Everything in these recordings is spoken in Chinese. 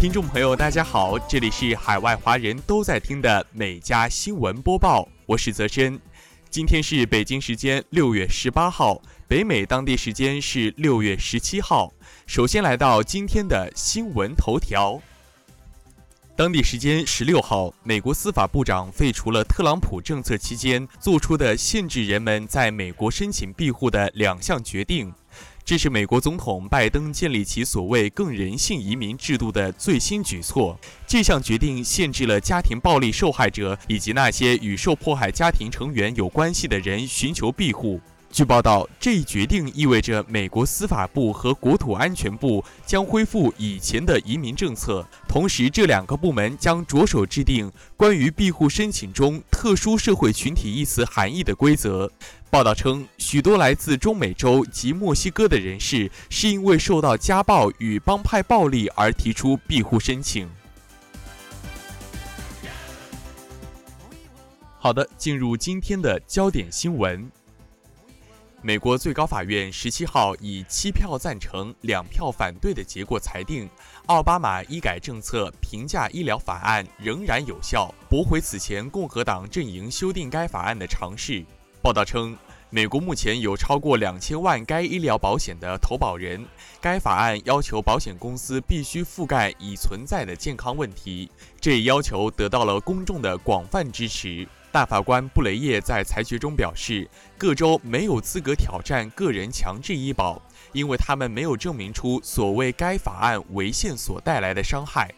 听众朋友，大家好，这里是海外华人都在听的每家新闻播报，我是泽深。今天是北京时间六月十八号，北美当地时间是六月十七号。首先来到今天的新闻头条。当地时间十六号，美国司法部长废除了特朗普政策期间做出的限制人们在美国申请庇护的两项决定。这是美国总统拜登建立起所谓更人性移民制度的最新举措。这项决定限制了家庭暴力受害者以及那些与受迫害家庭成员有关系的人寻求庇护。据报道，这一决定意味着美国司法部和国土安全部将恢复以前的移民政策，同时这两个部门将着手制定关于庇护申请中“特殊社会群体”一词含义的规则。报道称，许多来自中美洲及墨西哥的人士是因为受到家暴与帮派暴力而提出庇护申请。好的，进入今天的焦点新闻。美国最高法院十七号以七票赞成、两票反对的结果裁定，奥巴马医改政策评价医疗法案仍然有效，驳回此前共和党阵营修订该法案的尝试。报道称，美国目前有超过两千万该医疗保险的投保人，该法案要求保险公司必须覆盖已存在的健康问题，这一要求得到了公众的广泛支持。大法官布雷叶在裁决中表示，各州没有资格挑战个人强制医保，因为他们没有证明出所谓该法案违宪所带来的伤害。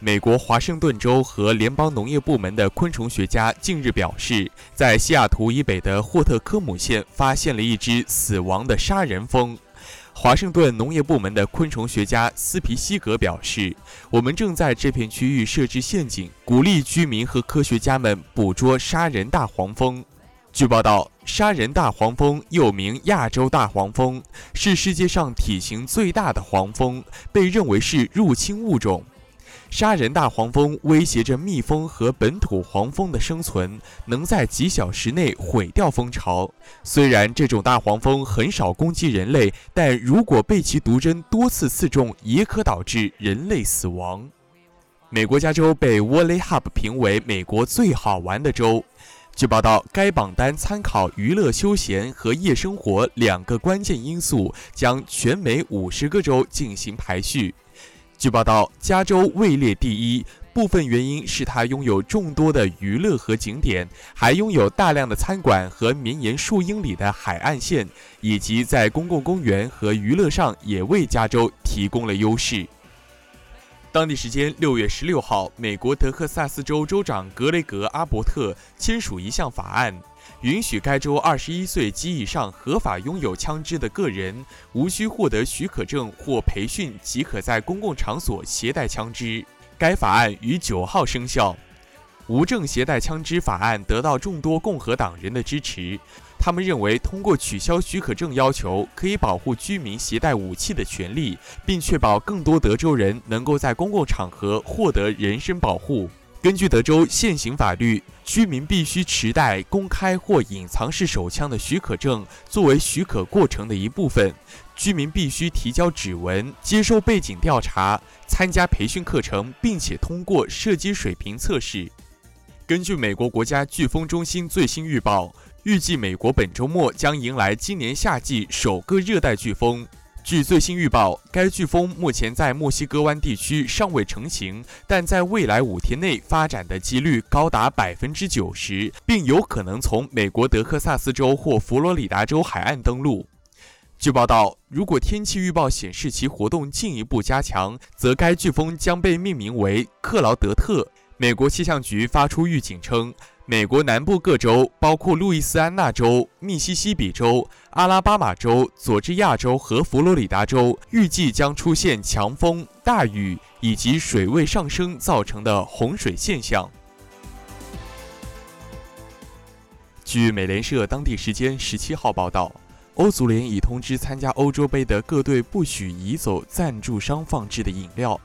美国华盛顿州和联邦农业部门的昆虫学家近日表示，在西雅图以北的霍特科姆县发现了一只死亡的杀人蜂。华盛顿农业部门的昆虫学家斯皮西格表示：“我们正在这片区域设置陷阱，鼓励居民和科学家们捕捉杀人大黄蜂。”据报道，杀人大黄蜂又名亚洲大黄蜂，是世界上体型最大的黄蜂，被认为是入侵物种。杀人大黄蜂威胁着蜜蜂和本土黄蜂的生存，能在几小时内毁掉蜂巢。虽然这种大黄蜂很少攻击人类，但如果被其毒针多次刺中，也可导致人类死亡。美国加州被 Wally Hub 评为美国最好玩的州。据报道，该榜单参考娱乐、休闲和夜生活两个关键因素，将全美五十个州进行排序。据报道，加州位列第一，部分原因是它拥有众多的娱乐和景点，还拥有大量的餐馆和绵延数英里的海岸线，以及在公共公园和娱乐上也为加州提供了优势。当地时间六月十六号，美国德克萨斯州州长格雷格·阿伯特签署一项法案。允许该州二十一岁及以上合法拥有枪支的个人，无需获得许可证或培训即可在公共场所携带枪支。该法案于九号生效。无证携带枪支法案得到众多共和党人的支持，他们认为通过取消许可证要求，可以保护居民携带武器的权利，并确保更多德州人能够在公共场合获得人身保护。根据德州现行法律，居民必须持带公开或隐藏式手枪的许可证作为许可过程的一部分。居民必须提交指纹、接受背景调查、参加培训课程，并且通过射击水平测试。根据美国国家飓风中心最新预报，预计美国本周末将迎来今年夏季首个热带飓风。据最新预报，该飓风目前在墨西哥湾地区尚未成型，但在未来五天内发展的几率高达百分之九十，并有可能从美国德克萨斯州或佛罗里达州海岸登陆。据报道，如果天气预报显示其活动进一步加强，则该飓风将被命名为克劳德特。美国气象局发出预警称。美国南部各州，包括路易斯安那州、密西西比州、阿拉巴马州、佐治亚州和佛罗里达州，预计将出现强风、大雨以及水位上升造成的洪水现象。据美联社当地时间十七号报道，欧足联已通知参加欧洲杯的各队不许移走赞助商放置的饮料。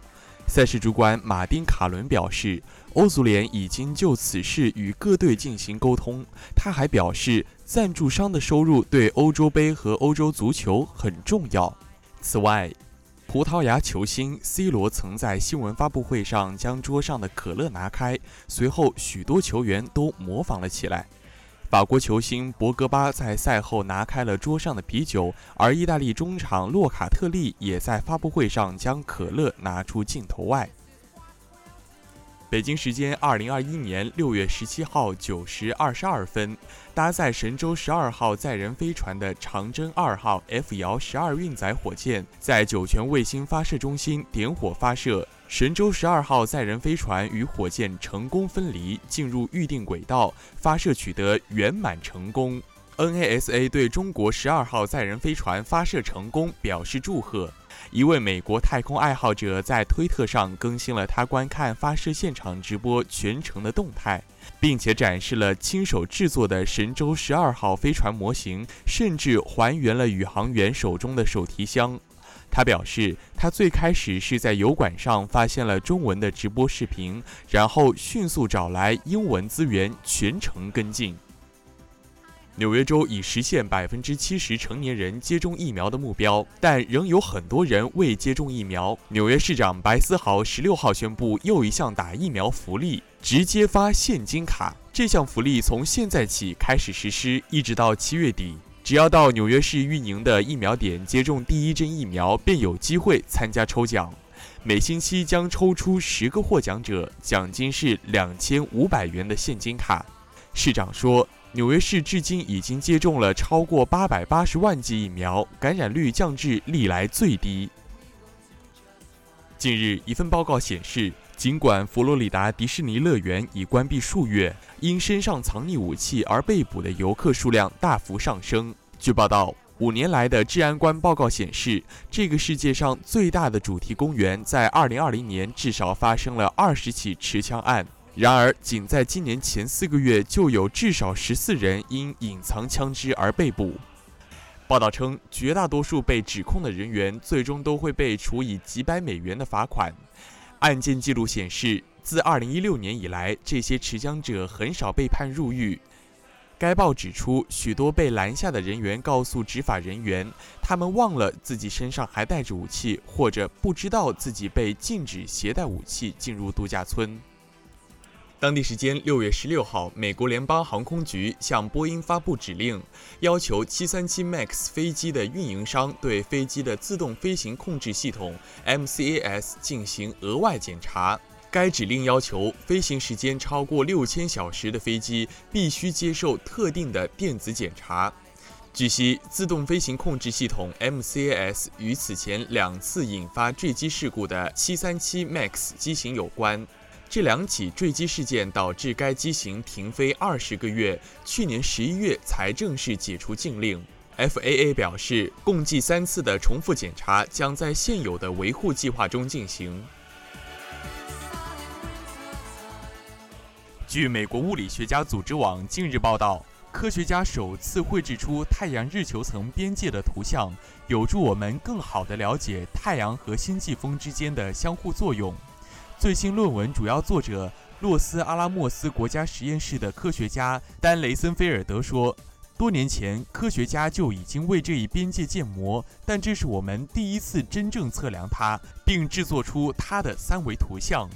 赛事主管马丁·卡伦表示。欧足联已经就此事与各队进行沟通。他还表示，赞助商的收入对欧洲杯和欧洲足球很重要。此外，葡萄牙球星 C 罗曾在新闻发布会上将桌上的可乐拿开，随后许多球员都模仿了起来。法国球星博格巴在赛后拿开了桌上的啤酒，而意大利中场洛卡特利也在发布会上将可乐拿出镜头外。北京时间二零二一年六月十七号九时二十二分，搭载神舟十二号载人飞船的长征二号 F 遥十二运载火箭在酒泉卫星发射中心点火发射，神舟十二号载人飞船与火箭成功分离，进入预定轨道，发射取得圆满成功。NASA 对中国十二号载人飞船发射成功表示祝贺。一位美国太空爱好者在推特上更新了他观看发射现场直播全程的动态，并且展示了亲手制作的神舟十二号飞船模型，甚至还原了宇航员手中的手提箱。他表示，他最开始是在油管上发现了中文的直播视频，然后迅速找来英文资源，全程跟进。纽约州已实现百分之七十成年人接种疫苗的目标，但仍有很多人未接种疫苗。纽约市长白思豪十六号宣布又一项打疫苗福利：直接发现金卡。这项福利从现在起开始实施，一直到七月底。只要到纽约市运营的疫苗点接种第一针疫苗，便有机会参加抽奖。每星期将抽出十个获奖者，奖金是两千五百元的现金卡。市长说。纽约市至今已经接种了超过八百八十万剂疫苗，感染率降至历来最低。近日，一份报告显示，尽管佛罗里达迪士尼乐园已关闭数月，因身上藏匿武器而被捕的游客数量大幅上升。据报道，五年来的治安官报告显示，这个世界上最大的主题公园在2020年至少发生了二十起持枪案。然而，仅在今年前四个月，就有至少十四人因隐藏枪支而被捕。报道称，绝大多数被指控的人员最终都会被处以几百美元的罚款。案件记录显示，自2016年以来，这些持枪者很少被判入狱。该报指出，许多被拦下的人员告诉执法人员，他们忘了自己身上还带着武器，或者不知道自己被禁止携带武器进入度假村。当地时间六月十六号，美国联邦航空局向波音发布指令，要求737 MAX 飞机的运营商对飞机的自动飞行控制系统 MCAS 进行额外检查。该指令要求，飞行时间超过六千小时的飞机必须接受特定的电子检查。据悉，自动飞行控制系统 MCAS 与此前两次引发坠机事故的737 MAX 机型有关。这两起坠机事件导致该机型停飞二十个月，去年十一月才正式解除禁令。FAA 表示，共计三次的重复检查将在现有的维护计划中进行。据美国物理学家组织网近日报道，科学家首次绘制出太阳日球层边界的图像，有助我们更好地了解太阳和星际风之间的相互作用。最新论文主要作者洛斯阿拉莫斯国家实验室的科学家丹雷森菲尔德说：“多年前，科学家就已经为这一边界建模，但这是我们第一次真正测量它，并制作出它的三维图像。”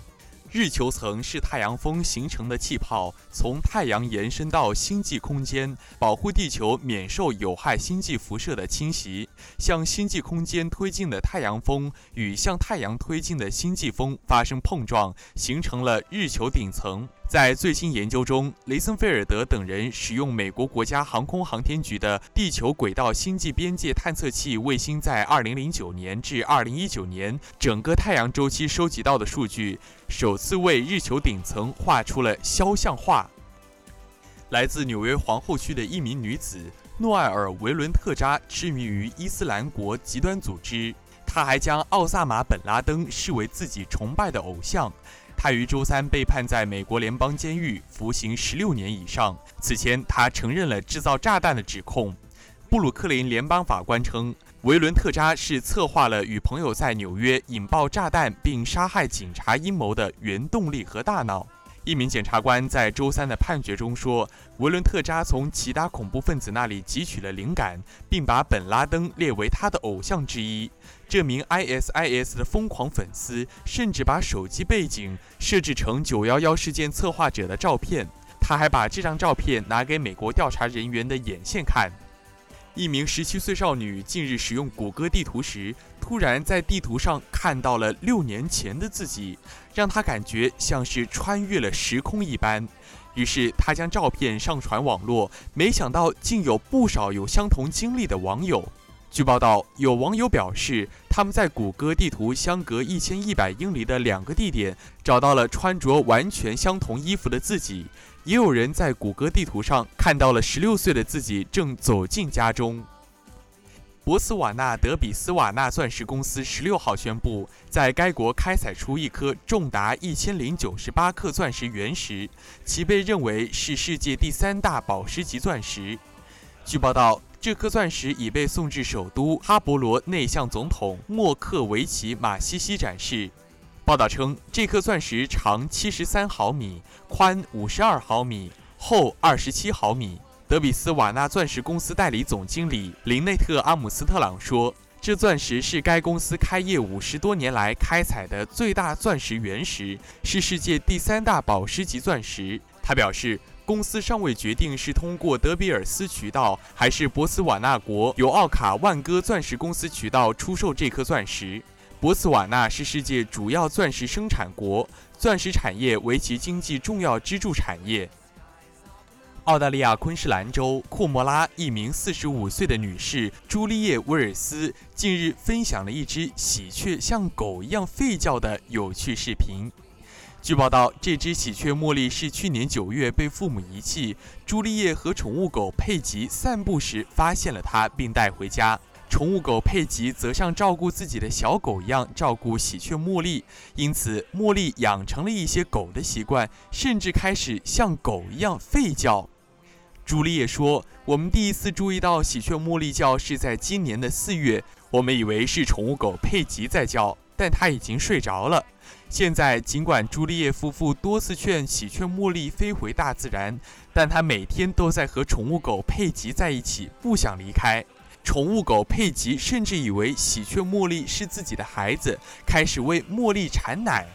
日球层是太阳风形成的气泡，从太阳延伸到星际空间，保护地球免受有害星际辐射的侵袭。向星际空间推进的太阳风与向太阳推进的星际风发生碰撞，形成了日球顶层。在最新研究中，雷森菲尔德等人使用美国国家航空航天局的地球轨道星际边界探测器卫星，在2009年至2019年整个太阳周期收集到的数据，首次为日球顶层画出了肖像画。来自纽约皇后区的一名女子诺埃尔·维伦特扎痴迷于伊斯兰国极端组织，她还将奥萨马·本·拉登视为自己崇拜的偶像。他于周三被判在美国联邦监狱服刑十六年以上。此前，他承认了制造炸弹的指控。布鲁克林联邦法官称，维伦特扎是策划了与朋友在纽约引爆炸弹并杀害警察阴谋的原动力和大脑。一名检察官在周三的判决中说，维伦特扎从其他恐怖分子那里汲取了灵感，并把本拉登列为他的偶像之一。这名 ISIS 的疯狂粉丝甚至把手机背景设置成911事件策划者的照片。他还把这张照片拿给美国调查人员的眼线看。一名十七岁少女近日使用谷歌地图时，突然在地图上看到了六年前的自己，让她感觉像是穿越了时空一般。于是她将照片上传网络，没想到竟有不少有相同经历的网友。据报道，有网友表示，他们在谷歌地图相隔一千一百英里的两个地点找到了穿着完全相同衣服的自己。也有人在谷歌地图上看到了十六岁的自己正走进家中。博茨瓦纳德比斯瓦纳钻石公司十六号宣布，在该国开采出一颗重达一千零九十八克钻石原石，其被认为是世界第三大宝石级钻石。据报道。这颗钻石已被送至首都哈伯罗内向总统莫克维奇马西西展示。报道称，这颗钻石长七十三毫米，宽五十二毫米，厚二十七毫米。德比斯瓦纳钻石公司代理总经理林内特阿姆斯特朗说：“这钻石是该公司开业五十多年来开采的最大钻石原石，是世界第三大宝石级钻石。”他表示。公司尚未决定是通过德比尔斯渠道，还是博斯瓦纳国由奥卡万戈钻石公司渠道出售这颗钻石。博茨瓦纳是世界主要钻石生产国，钻石产业为其经济重要支柱产业。澳大利亚昆士兰州库莫拉一名45岁的女士朱丽叶·威尔斯近日分享了一只喜鹊像狗一样吠叫的有趣视频。据报道，这只喜鹊茉莉是去年九月被父母遗弃。朱丽叶和宠物狗佩吉散步时发现了它，并带回家。宠物狗佩吉则像照顾自己的小狗一样照顾喜鹊茉莉，因此茉莉养成了一些狗的习惯，甚至开始像狗一样吠叫。朱丽叶说：“我们第一次注意到喜鹊茉莉叫是在今年的四月，我们以为是宠物狗佩吉在叫，但它已经睡着了。”现在，尽管朱丽叶夫妇多次劝喜鹊茉莉飞回大自然，但她每天都在和宠物狗佩吉在一起，不想离开。宠物狗佩吉甚至以为喜鹊茉莉是自己的孩子，开始为茉莉产奶。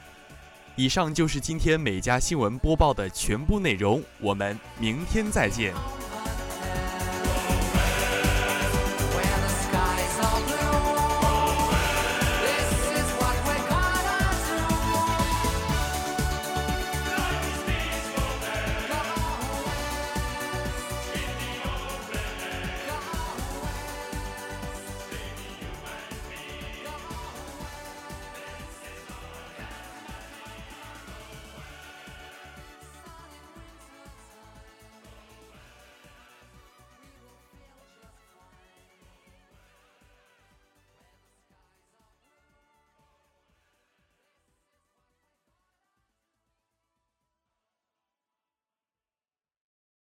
以上就是今天每家新闻播报的全部内容，我们明天再见。